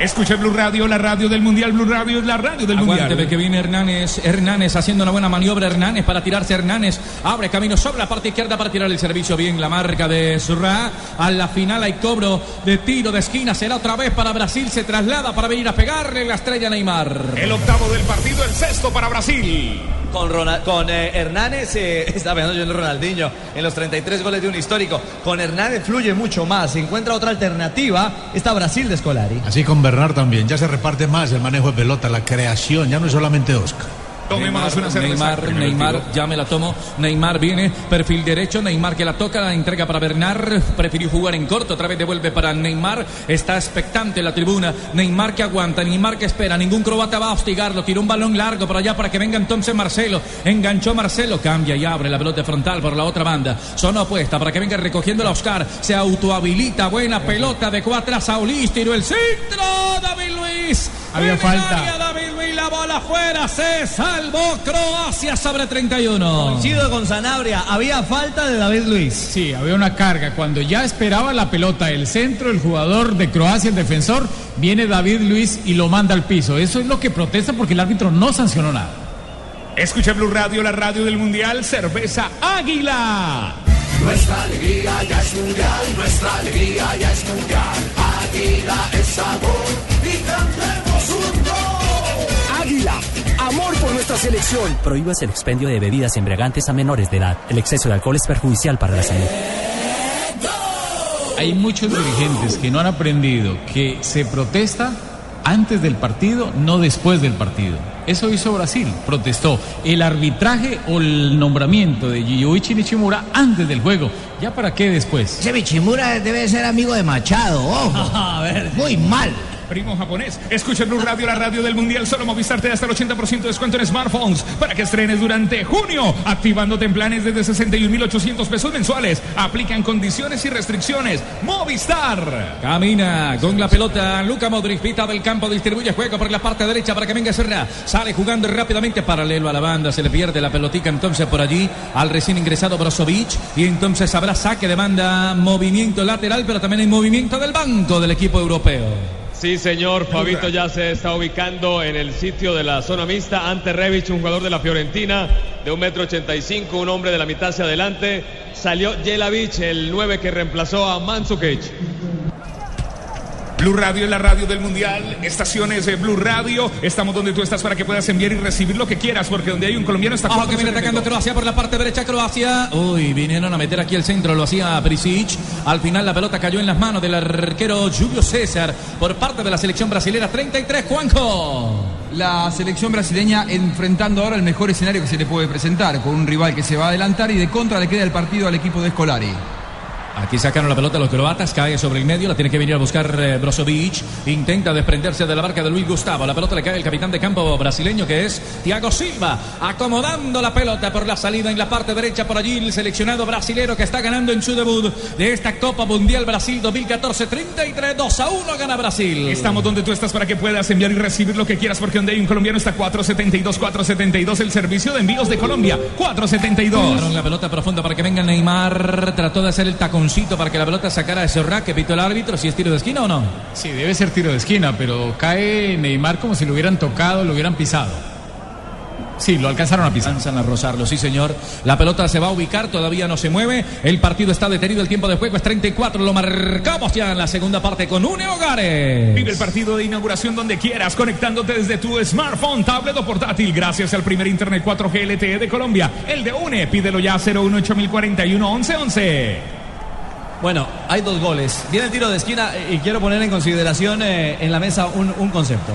Escucha Blue Radio, la radio del Mundial. Blue Radio es la radio del Mundial. ve que viene Hernández. Hernández haciendo una buena maniobra. Hernández para tirarse. Hernández abre camino sobre la parte izquierda para tirar el servicio. Bien, la marca de Surra. A la final hay cobro de tiro de esquina. Será otra vez para Brasil. Se traslada para venir a pegarle la estrella a Neymar. El octavo del partido, el sexto para Brasil. Con, Rona- con eh, Hernández, eh, está pensando yo en Ronaldinho, en los 33 goles de un histórico. Con Hernández fluye mucho más. Se encuentra otra alternativa. Está Brasil de Scolari. Así con Bernard también, ya se reparte más el manejo de pelota, la creación, ya no es solamente Oscar. Tomémonos una cerveza. Neymar, Neymar, ya me la tomo. Neymar viene, perfil derecho. Neymar que la toca, la entrega para Bernard. Prefirió jugar en corto, otra vez devuelve para Neymar. Está expectante la tribuna. Neymar que aguanta, Neymar que espera. Ningún croata va a hostigarlo. Tiró un balón largo por allá para que venga entonces Marcelo. Enganchó Marcelo, cambia y abre la pelota frontal por la otra banda. Zona opuesta para que venga recogiendo la Oscar. Se autohabilita. Buena pelota de cuatro a Saulís. Tiró el centro. David Luis. Había falta. David Luis, la bola afuera. Se salvó Croacia sobre 31. Coincido con Sanabria. Había falta de David Luis. Sí, había una carga. Cuando ya esperaba la pelota el centro, el jugador de Croacia, el defensor, viene David Luis y lo manda al piso. Eso es lo que protesta porque el árbitro no sancionó nada. Escucha Blue Radio, la radio del Mundial. Cerveza Águila. Nuestra alegría ya es mundial, nuestra alegría ya es mundial. Águila es sabor nuestra selección. Prohíbas el expendio de bebidas embriagantes a menores de edad. El exceso de alcohol es perjudicial para la salud. Hay muchos dirigentes que no han aprendido que se protesta antes del partido, no después del partido. Eso hizo Brasil, protestó el arbitraje o el nombramiento de Yoichi Nishimura antes del juego. ¿Ya para qué después? Ese Michimura debe ser amigo de Machado, ojo. A ver. Muy mal. Primo japonés. Escucha Blue Radio, la radio del Mundial. Solo Movistar te da hasta el 80% de descuento en smartphones para que estrenes durante junio. Activándote en planes desde 61,800 pesos mensuales. Aplican condiciones y restricciones. Movistar. Camina con la pelota. Luca Modric, pita del campo, distribuye juego por la parte derecha para que venga Serra. Sale jugando rápidamente paralelo a la banda. Se le pierde la pelotica entonces por allí al recién ingresado Brozovic. Y entonces habrá saque de banda, movimiento lateral, pero también hay movimiento del banco del equipo europeo. Sí, señor. Fabito ya se está ubicando en el sitio de la zona mixta. Ante Revich, un jugador de la Fiorentina de un metro ochenta y cinco, un hombre de la mitad hacia adelante. Salió Jelavic, el 9 que reemplazó a Mandzukic. Blue Radio es la radio del Mundial. Estaciones de Blue Radio. Estamos donde tú estás para que puedas enviar y recibir lo que quieras. Porque donde hay un colombiano está Ojo que viene atacando Croacia por la parte derecha, Croacia. Uy, vinieron a meter aquí el centro, lo hacía Prisic. Al final la pelota cayó en las manos del arquero Julio César por parte de la selección brasilera. 33, Juanjo. La selección brasileña enfrentando ahora el mejor escenario que se le puede presentar, con un rival que se va a adelantar y de contra le queda el partido al equipo de Scolari. Aquí sacaron la pelota los croatas, cae sobre el medio, la tiene que venir a buscar eh, Brozovic, intenta desprenderse de la barca de Luis Gustavo, la pelota le cae al capitán de campo brasileño que es Thiago Silva, acomodando la pelota por la salida en la parte derecha, por allí el seleccionado brasilero que está ganando en su debut de esta Copa Mundial Brasil 2014, 33, 2 a 1 gana Brasil. Estamos donde tú estás para que puedas enviar y recibir lo que quieras. Porque donde hay un colombiano está 472, 472. El servicio de envíos de Colombia. 472. Tomaron la pelota profunda para que venga Neymar, trató de hacer el taconcito para que la pelota sacara de Serra, que pitó el árbitro, si es tiro de esquina o no. Sí, debe ser tiro de esquina, pero cae Neymar como si lo hubieran tocado, lo hubieran pisado. Sí, lo alcanzaron a pisar. Alcanzan a rozarlo, sí señor. La pelota se va a ubicar, todavía no se mueve. El partido está detenido, el tiempo de juego es 34. Lo marcamos ya en la segunda parte con Une Hogares. Vive el partido de inauguración donde quieras, conectándote desde tu smartphone, tablet o portátil, gracias al primer internet 4G LTE de Colombia. El de UNE, pídelo ya 018 1111. Bueno, hay dos goles. Viene el tiro de esquina eh, y quiero poner en consideración eh, en la mesa un, un concepto.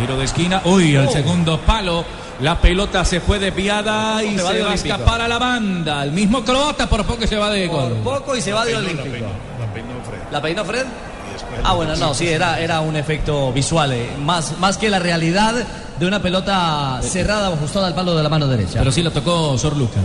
Tiro de esquina. Uy, al Oh. segundo palo. La pelota se fue desviada y Se va de va a escapar a la banda. El mismo croata por poco se va de Por gol. poco y se va de olímpico. ¿La peinó Fred? Ah, bueno, no, sí, era, era un efecto visual, eh, más, más que la realidad de una pelota cerrada o ajustada al palo de la mano derecha. Pero sí la tocó Sor Luca.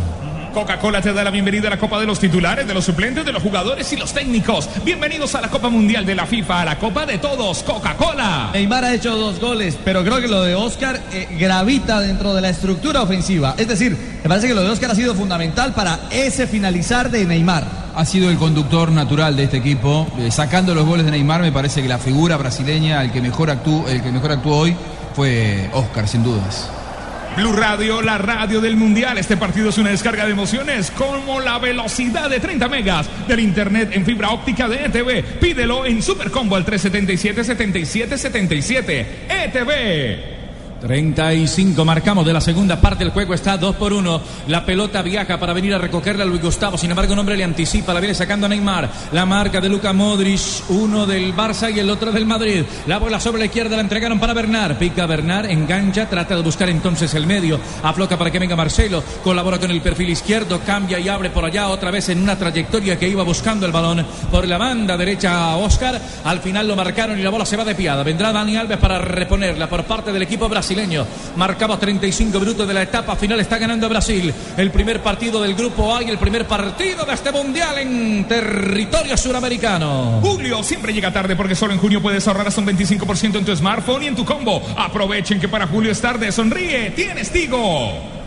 Coca-Cola te da la bienvenida a la Copa de los titulares, de los suplentes, de los jugadores y los técnicos. Bienvenidos a la Copa Mundial de la FIFA, a la Copa de todos, Coca-Cola. Neymar ha hecho dos goles, pero creo que lo de Oscar eh, gravita dentro de la estructura ofensiva. Es decir, me parece que lo de Oscar ha sido fundamental para ese finalizar de Neymar. Ha sido el conductor natural de este equipo. Eh, sacando los goles de Neymar, me parece que la figura brasileña, el que mejor actuó, el que mejor actuó hoy, fue Oscar, sin dudas. Blue Radio, la radio del Mundial. Este partido es una descarga de emociones como la velocidad de 30 megas del internet en fibra óptica de ETV. Pídelo en Supercombo al 377-7777. ETV. 35 marcamos de la segunda parte. El juego está 2 por 1. La pelota viaja para venir a recogerla a Luis Gustavo. Sin embargo, un hombre le anticipa. La viene sacando a Neymar. La marca de Luca Modric. Uno del Barça y el otro del Madrid. La bola sobre la izquierda la entregaron para Bernard. Pica Bernard, engancha. Trata de buscar entonces el medio. Afloca para que venga Marcelo. Colabora con el perfil izquierdo. Cambia y abre por allá otra vez en una trayectoria que iba buscando el balón por la banda derecha a Oscar. Al final lo marcaron y la bola se va de piada. Vendrá Dani Alves para reponerla por parte del equipo brasileño. Marcaba 35 minutos de la etapa final. Está ganando Brasil. El primer partido del grupo A y el primer partido de este mundial en territorio suramericano. Julio siempre llega tarde porque solo en junio puedes ahorrar hasta un 25% en tu smartphone y en tu combo. Aprovechen que para Julio es tarde. Sonríe, tienes Tigo.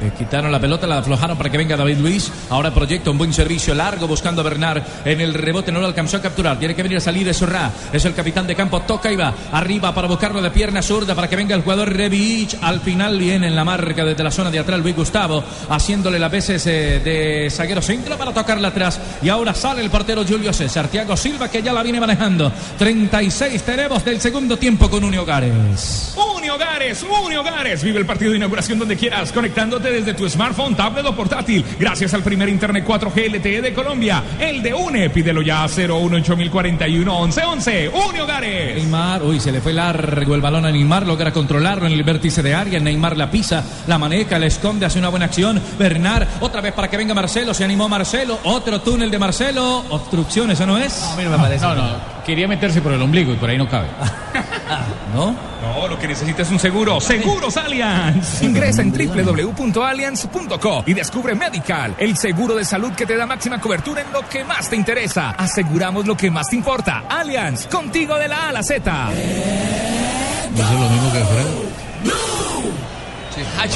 Le quitaron la pelota, la aflojaron para que venga David Luis. Ahora proyecta un buen servicio largo buscando a Bernard. En el rebote no lo alcanzó a capturar. Tiene que venir a salir de Sorra. Es el capitán de campo. Toca y va arriba para buscarlo de pierna zurda para que venga el jugador Revich. Al final viene en la marca desde la zona de atrás Luis Gustavo. Haciéndole las veces eh, de zaguero centro para tocarla atrás. Y ahora sale el portero Julio César. Thiago Silva que ya la viene manejando. 36 tenemos del segundo tiempo con Uni Hogares. Uni Hogares, Uni Hogares. Vive el partido de inauguración donde quieras, conectándote desde tu smartphone, tablet o portátil. Gracias al primer internet 4G LTE de Colombia, el de UNE. Pídelo ya a 01841 1111. Uni Hogares. Neymar, uy, se le fue largo el balón a Neymar, logra controlarlo en el vértice de área. Neymar la pisa, la maneja, la esconde, hace una buena acción. Bernard, otra vez para que venga Marcelo, se animó Marcelo, otro túnel de Marcelo. Obstrucción, ¿eso no es? A mí no me parece. No, no, quería meterse por el ombligo y por ahí no cabe. ¿No? No, lo que necesitas es un seguro. Seguros Allianz. Ingresa en www.allianz.co y descubre Medical, el seguro de salud que te da máxima cobertura en lo que más te interesa. Aseguramos lo que más te importa. Allianz, contigo de la A a la Z. Eso es lo mismo que Fred.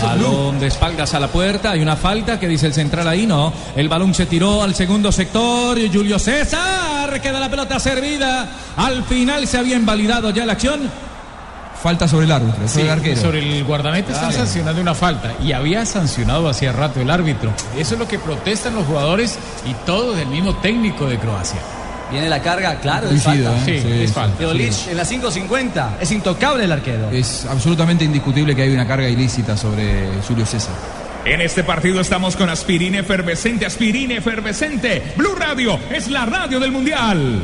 Balón de espaldas a la puerta, hay una falta que dice el central ahí, no. El balón se tiró al segundo sector y Julio César queda la pelota servida. Al final se había invalidado ya la acción. Falta sobre el árbitro, sobre Sí, el arquero. sobre el guardameta están sancionando una falta y había sancionado hacía rato el árbitro. Eso es lo que protestan los jugadores y todos el mismo técnico de Croacia. Viene la carga, claro, es falta. ¿eh? Sí, es falta. Teolic en la 5.50. Es intocable el arquero. Es absolutamente indiscutible que hay una carga ilícita sobre Julio César. En este partido estamos con aspirina efervescente, aspirina efervescente. Blue Radio es la radio del mundial.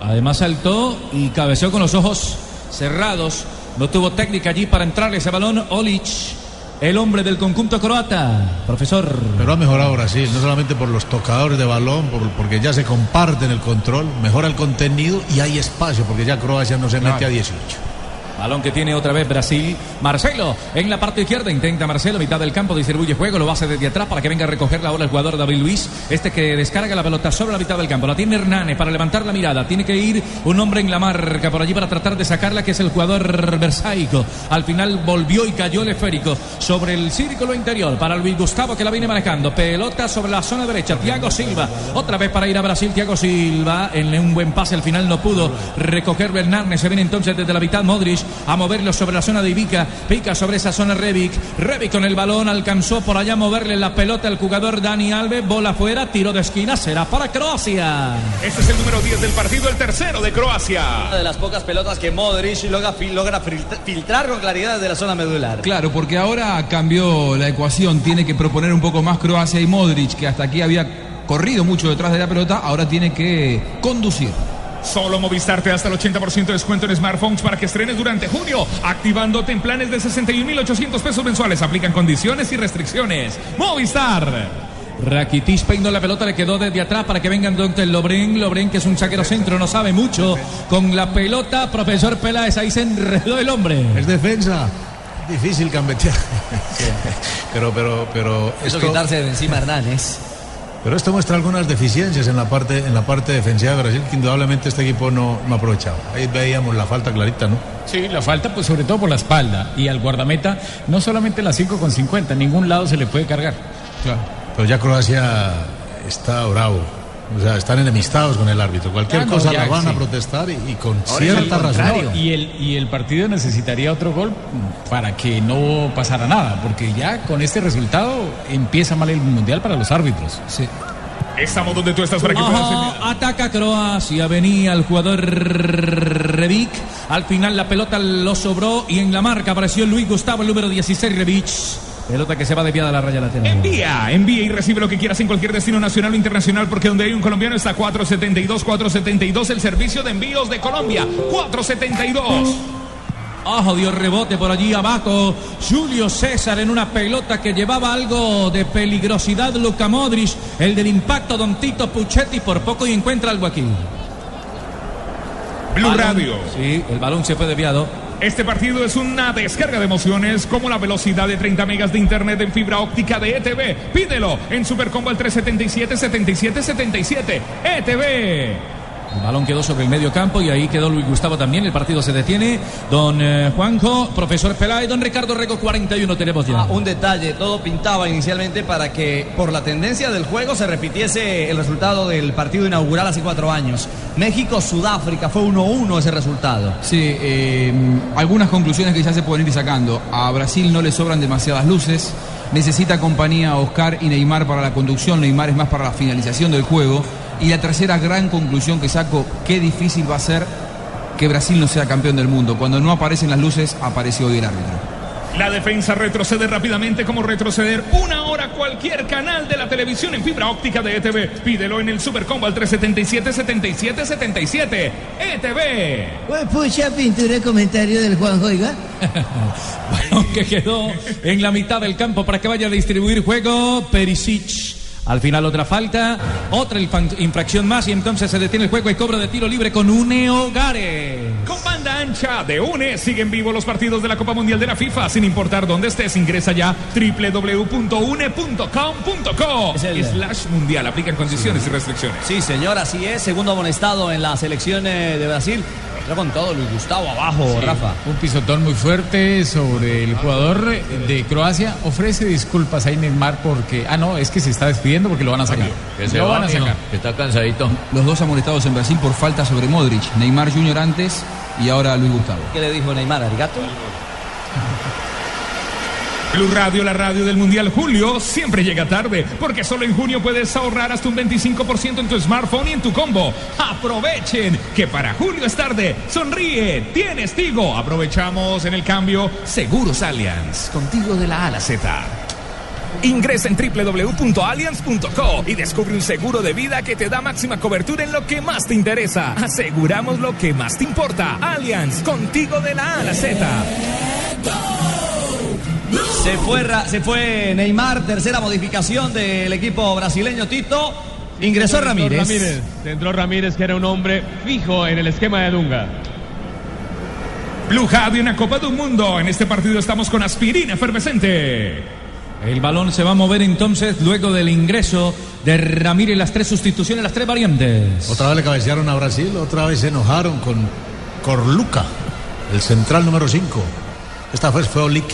Además saltó y cabeceó con los ojos cerrados. No tuvo técnica allí para entrar ese balón. Olic, el hombre del conjunto croata. Profesor. Pero ha mejorado Brasil, no solamente por los tocadores de balón, por- porque ya se comparten el control, mejora el contenido y hay espacio, porque ya Croacia no se mete a 18. Balón que tiene otra vez Brasil. Marcelo en la parte izquierda. Intenta Marcelo, mitad del campo, distribuye juego. Lo hace desde atrás para que venga a recogerla ahora el jugador David Luis. Este que descarga la pelota sobre la mitad del campo. La tiene Hernández para levantar la mirada. Tiene que ir un hombre en la marca por allí para tratar de sacarla, que es el jugador Versaico. Al final volvió y cayó el esférico sobre el círculo interior para Luis Gustavo que la viene manejando. Pelota sobre la zona derecha. Thiago Silva. Otra vez para ir a Brasil. Thiago Silva en un buen pase. Al final no pudo recoger Hernández. Se viene entonces desde la mitad Modric a moverlo sobre la zona de Ivica. Pica sobre esa zona Revic. Revic con el balón alcanzó por allá a moverle la pelota al jugador Dani Alves. Bola fuera, tiro de esquina. Será para Croacia. Este es el número 10 del partido, el tercero de Croacia. Una de las pocas pelotas que Modric logra, logra filtra- filtrar con claridad desde la zona medular. Claro, porque ahora cambió la ecuación. Tiene que proponer un poco más Croacia y Modric, que hasta aquí había corrido mucho detrás de la pelota, ahora tiene que conducir. Solo Movistar te da hasta el 80% de descuento en smartphones para que estrenes durante junio, activándote en planes de 61.800 pesos mensuales. Aplican condiciones y restricciones. Movistar. Rakitic peinó la pelota, le quedó desde atrás para que vengan donde Lobren. Lobren, que es un saquero centro, no sabe mucho. Con la pelota, profesor Peláez, ahí se enredó el hombre. Es defensa. Difícil cambetear. pero, pero, pero. Eso quitarse de encima Hernández. Pero esto muestra algunas deficiencias en la parte, en la parte defensiva de Brasil que indudablemente este equipo no, no ha aprovechado. Ahí veíamos la falta clarita, ¿no? Sí, la falta pues sobre todo por la espalda y al guardameta no solamente la 5 con 50, en ningún lado se le puede cargar. Claro. Pero ya Croacia está bravo. O sea, están enemistados con el árbitro. Cualquier Ah, no, cosa ya, la van a sí. protestar y, y con Ahora cierta razón. contrario. Y el, y el partido necesitaría otro gol para que no pasara nada, porque ya con este resultado empieza mal el mundial para los árbitros. Sí. Estamos donde tú estás para que Ojo, ataca Croacia, venía el jugador Rebic. Al final la pelota lo sobró y en la marca apareció Luis Gustavo, el número 16, Rebic. Pelota que se va desviada a la raya lateral. Envía, envía y recibe lo que quieras en cualquier destino nacional o internacional, porque donde hay un colombiano está 472, 472, el servicio de envíos de Colombia. 472. Ojo, dio rebote por allí abajo. Julio César en una pelota que llevaba algo de peligrosidad. Luca Modric, el del impacto, Don Tito Puchetti, por poco y encuentra algo aquí. Blue Balón. Radio. Sí, el balón se fue desviado. Este partido es una descarga de emociones como la velocidad de 30 megas de internet en fibra óptica de ETV. Pídelo en Supercombo al 377 77 77. ETV. El balón quedó sobre el medio campo y ahí quedó Luis Gustavo también. El partido se detiene. Don eh, Juanjo, profesor Peláez, don Ricardo Rego, 41 tenemos ya. Ah, un detalle, todo pintaba inicialmente para que por la tendencia del juego se repitiese el resultado del partido inaugural hace cuatro años. México-Sudáfrica fue 1-1 ese resultado. Sí, eh, algunas conclusiones que ya se pueden ir sacando. A Brasil no le sobran demasiadas luces. Necesita compañía Oscar y Neymar para la conducción. Neymar es más para la finalización del juego. Y la tercera gran conclusión que saco, qué difícil va a ser que Brasil no sea campeón del mundo. Cuando no aparecen las luces, apareció hoy el árbitro. La defensa retrocede rápidamente como retroceder una hora cualquier canal de la televisión en fibra óptica de ETV. Pídelo en el Supercombo al 377 77 77. ETV. Pues pucha, pintura y comentario del Juan Oiga. Balón que quedó en la mitad del campo para que vaya a distribuir juego Perisic. Al final otra falta, otra infracción más y entonces se detiene el juego y cobro de tiro libre con Uneo Gare. Con banda ancha de UNE siguen vivos los partidos de la Copa Mundial de la FIFA. Sin importar dónde estés, ingresa ya www.une.com.co slash mundial. Aplican condiciones y restricciones. Sí, señor, así es. Segundo amonestado en la selección eh, de Brasil. Entró con todo Luis Gustavo abajo, Sí, Rafa. Un pisotón muy fuerte sobre el jugador de Croacia. Ofrece disculpas a Neymar porque. Ah, no, es que se está despidiendo porque lo van a sacar. lo van a sacar. está cansadito. Los dos amonestados en Brasil por falta sobre Modric. Neymar Jr. antes y ahora Luis Gustavo. ¿Qué le dijo Neymar, Arigato? Blue Radio, la radio del Mundial Julio, siempre llega tarde, porque solo en junio puedes ahorrar hasta un 25% en tu smartphone y en tu combo. Aprovechen, que para julio es tarde. Sonríe, tienes Tigo. Aprovechamos en el cambio Seguros Allianz, contigo de la A a la Z. Ingresa en www.allianz.co y descubre un seguro de vida que te da máxima cobertura en lo que más te interesa. Aseguramos lo que más te importa. Allianz, contigo de la A a la Z. Se fue, se fue Neymar, tercera modificación del equipo brasileño Tito. Ingresó Ramírez. Ramírez. Entró Ramírez, que era un hombre fijo en el esquema de Dunga. Blue de una Copa del Mundo. En este partido estamos con aspirina efervescente. El balón se va a mover entonces luego del ingreso de Ramírez, las tres sustituciones, las tres variantes. Otra vez le cabecearon a Brasil, otra vez se enojaron con Corluca, el central número 5. Esta vez fue Olic,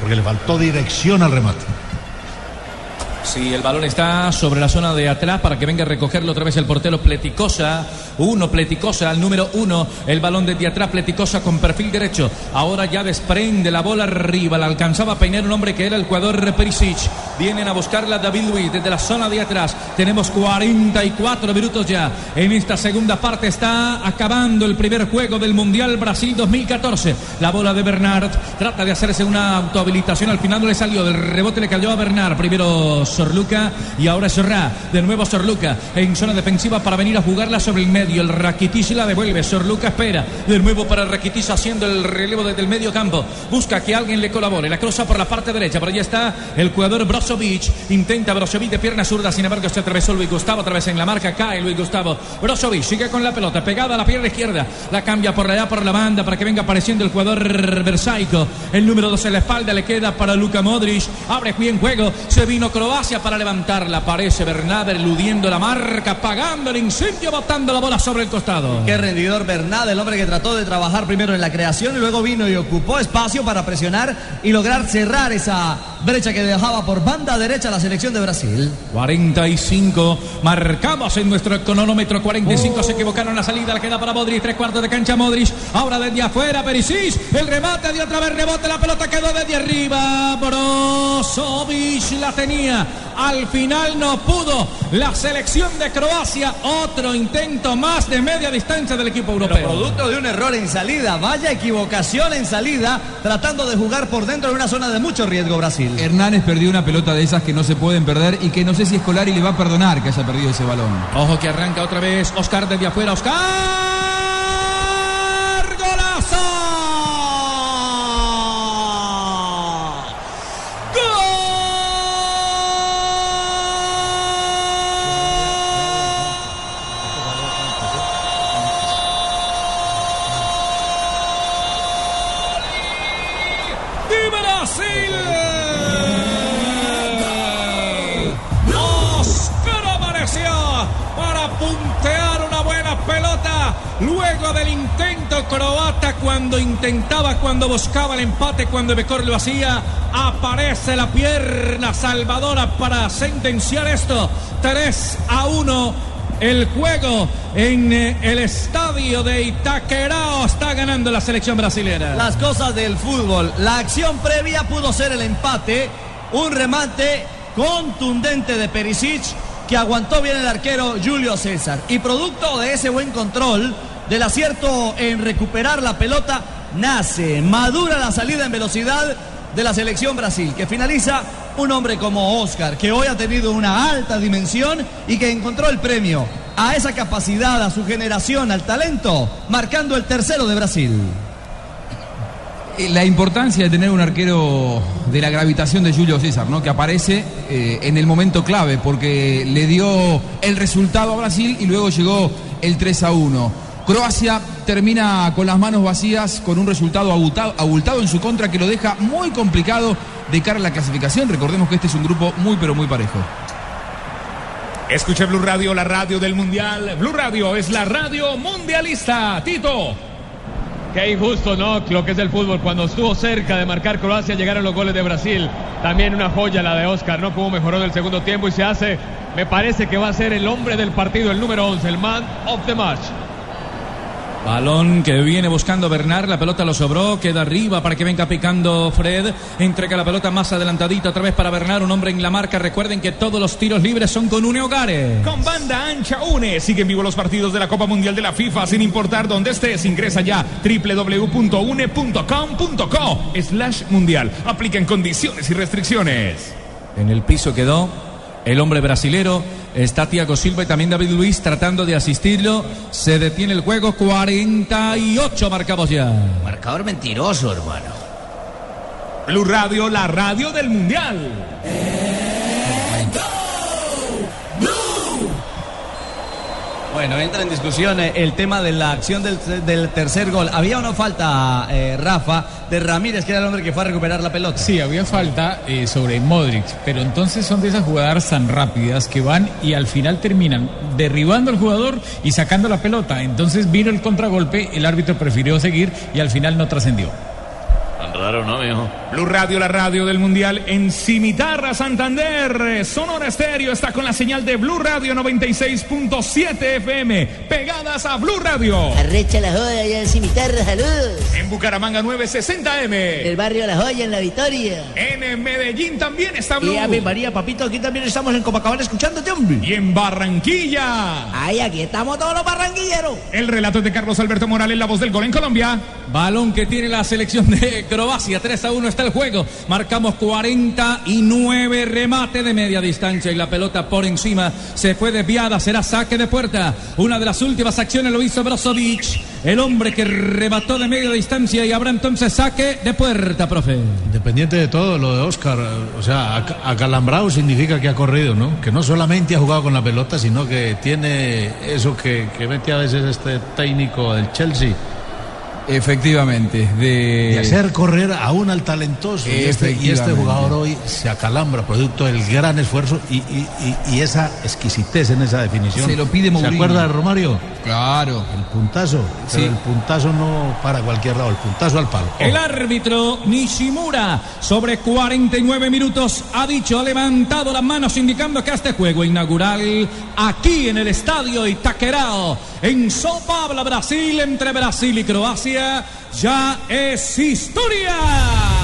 porque, le faltó dirección al remate. Sí, el balón está sobre la zona de atrás para que venga a recogerlo otra vez el portero Pleticosa. Uno, Pleticosa al número uno. El balón desde atrás, Pleticosa con perfil derecho. Ahora ya desprende la bola arriba. La alcanzaba a peinar un hombre que era el jugador Perisic. Vienen a buscarla David Luiz desde la zona de atrás. Tenemos 44 minutos ya. En esta segunda parte está acabando el primer juego del Mundial Brasil 2014. La bola de Bernard trata de hacerse una autohabilitación. Al final no le salió. Del rebote le cayó a Bernard. Primero Sorluca y ahora Sorra. De nuevo Sorluca en zona defensiva para venir a jugarla sobre el medio. El Rakitic la devuelve. Sorluca espera. De nuevo para Rakitic haciendo el relevo desde el medio campo. Busca que alguien le colabore. La cruza por la parte derecha. Por allá está el jugador Brozovic. Intenta Brozovic de pierna zurda. Sin embargo, se atravesó Luis Gustavo. Otra vez en la marca cae Luis Gustavo. Brozovic sigue con la pelota. Pegada a la pierna izquierda. La cambia por allá por la banda para que venga apareciendo el jugador Versaico. El número 2 en la espalda le queda para Luka Modric. Abre bien juego. Se vino Croacia para levantarla. Aparece Bernabé eludiendo la marca. Pagando el incendio. Botando la bola sobre el costado. Qué rendidor Bernal, el hombre que trató de trabajar primero en la creación y luego vino y ocupó espacio para presionar y lograr cerrar esa brecha que dejaba por banda derecha la selección de Brasil. 45. Marcamos en nuestro cronómetro 45. Se equivocaron la salida. La queda para Modric. Tres cuartos de cancha Modric. Ahora desde afuera Perisic. El remate de otra vez rebote. La pelota quedó desde arriba. Brozovic la tenía. Al final no pudo. La selección de Croacia. Otro intento más de media distancia del equipo Pero europeo. producto de un error en salida, vaya equivocación en salida, tratando de jugar por dentro de una zona de mucho riesgo Brasil. Hernández perdió una pelota de esas que no se pueden perder y que no sé si Escolari le va a perdonar que haya perdido ese balón. Ojo que arranca otra vez Oscar desde afuera. Oscar. El empate, cuando mejor lo hacía. Aparece la pierna salvadora para sentenciar esto. 3 a 1. El juego en eh, el estadio de Itaquerao está ganando la selección brasilera. Las cosas del fútbol. La acción previa pudo ser el empate. Un remate contundente de Perisic que aguantó bien el arquero Julio César. Y producto de ese buen control, del acierto en recuperar la pelota, nace, madura la salida en velocidad de la selección Brasil, que finaliza un hombre como Oscar, que hoy ha tenido una alta dimensión y que encontró el premio a esa capacidad, a su generación, al talento, marcando el tercero de Brasil. Eh, La importancia de tener un arquero de la gravitación de Julio César, ¿no? Que aparece eh, en el momento clave, porque le dio el resultado a Brasil y luego llegó el 3 a 1. Croacia termina con las manos vacías, con un resultado abultado, abultado en su contra que lo deja muy complicado de cara a la clasificación. Recordemos que este es un grupo muy pero muy parejo. Escuche Blue Radio, la radio del Mundial. Blue Radio es la radio mundialista. Tito. Qué injusto, ¿no? Lo que es el fútbol. Cuando estuvo cerca de marcar Croacia, llegaron los goles de Brasil. También una joya la de Oscar, ¿no? Cómo mejoró en el segundo tiempo y se hace, me parece que va a ser el hombre del partido, el número 11, el man of the match. Balón que viene buscando Bernard, la pelota lo sobró, queda arriba para que venga picando Fred, entrega la pelota más adelantadita otra vez para Bernard, un hombre en la marca, recuerden que todos los tiros libres son con Une Hogares. Con banda ancha une. Siguen vivo los partidos de la Copa Mundial de la FIFA sin importar dónde estés. Ingresa ya www.une.com.co slash mundial. Aplican condiciones y restricciones. En el piso quedó el hombre brasilero, está Thiago Silva y también David Luis tratando de asistirlo. Se detiene el juego, 48 marcamos ya. Marcador mentiroso, hermano. Blue Radio, la radio del Mundial. Bueno, entra en discusión eh, el tema de la acción del, tercer gol. ¿Había o no falta, eh, Rafa, de Ramírez, que era el hombre que fue a recuperar la pelota? Sí, había falta eh, sobre Modric, pero entonces son de esas jugadas tan rápidas que van y al final terminan derribando al jugador y sacando la pelota. Entonces vino el contragolpe, el árbitro prefirió seguir y al final no trascendió. Raro, ¿no, mijo? Blue Radio, la radio del Mundial en Cimitarra, Santander. Sonora Estéreo está con la señal de Blue Radio 96.7 FM. Pegadas a Blue Radio. Arrecha la joya allá en Cimitarra, saludos. En Bucaramanga 960M. El barrio La Joya en La Victoria. En Medellín también está Blue. Y Ave María, papito, aquí también estamos en Copacabana escuchándote, hombre. Y en Barranquilla. Ay, aquí estamos todos los barranquilleros. El relato es de Carlos Alberto Morales, la voz del gol en Colombia. Balón que tiene la selección de Croacia. 3 a 1 está el juego. Marcamos 49 remate de media distancia y la pelota por encima se fue desviada. Será saque de puerta. Una de las últimas acciones lo hizo Brozovic, el hombre que remató de media distancia y habrá entonces saque de puerta, profe. Independiente de todo, lo de Oscar, o sea, ac- acalambrado significa que ha corrido, ¿no? Que no solamente ha jugado con la pelota, sino que tiene eso que, que mete a veces este técnico del Chelsea. Efectivamente, de... De hacer correr aún al talentoso. Y este, y este jugador hoy se acalambra, producto del gran esfuerzo y, y- y- y esa exquisitez en esa definición. Se lo pide Mourinho. ¿Se acuerda de Romario? Claro. El puntazo. Pero Sí. el puntazo no para cualquier lado, el puntazo al palo. El árbitro Nishimura, sobre 49 minutos, ha dicho, ha levantado las manos indicando que este juego inaugural aquí en el estadio Itaquerao, en São Paulo, Brasil, entre Brasil y Croacia, ya es historia.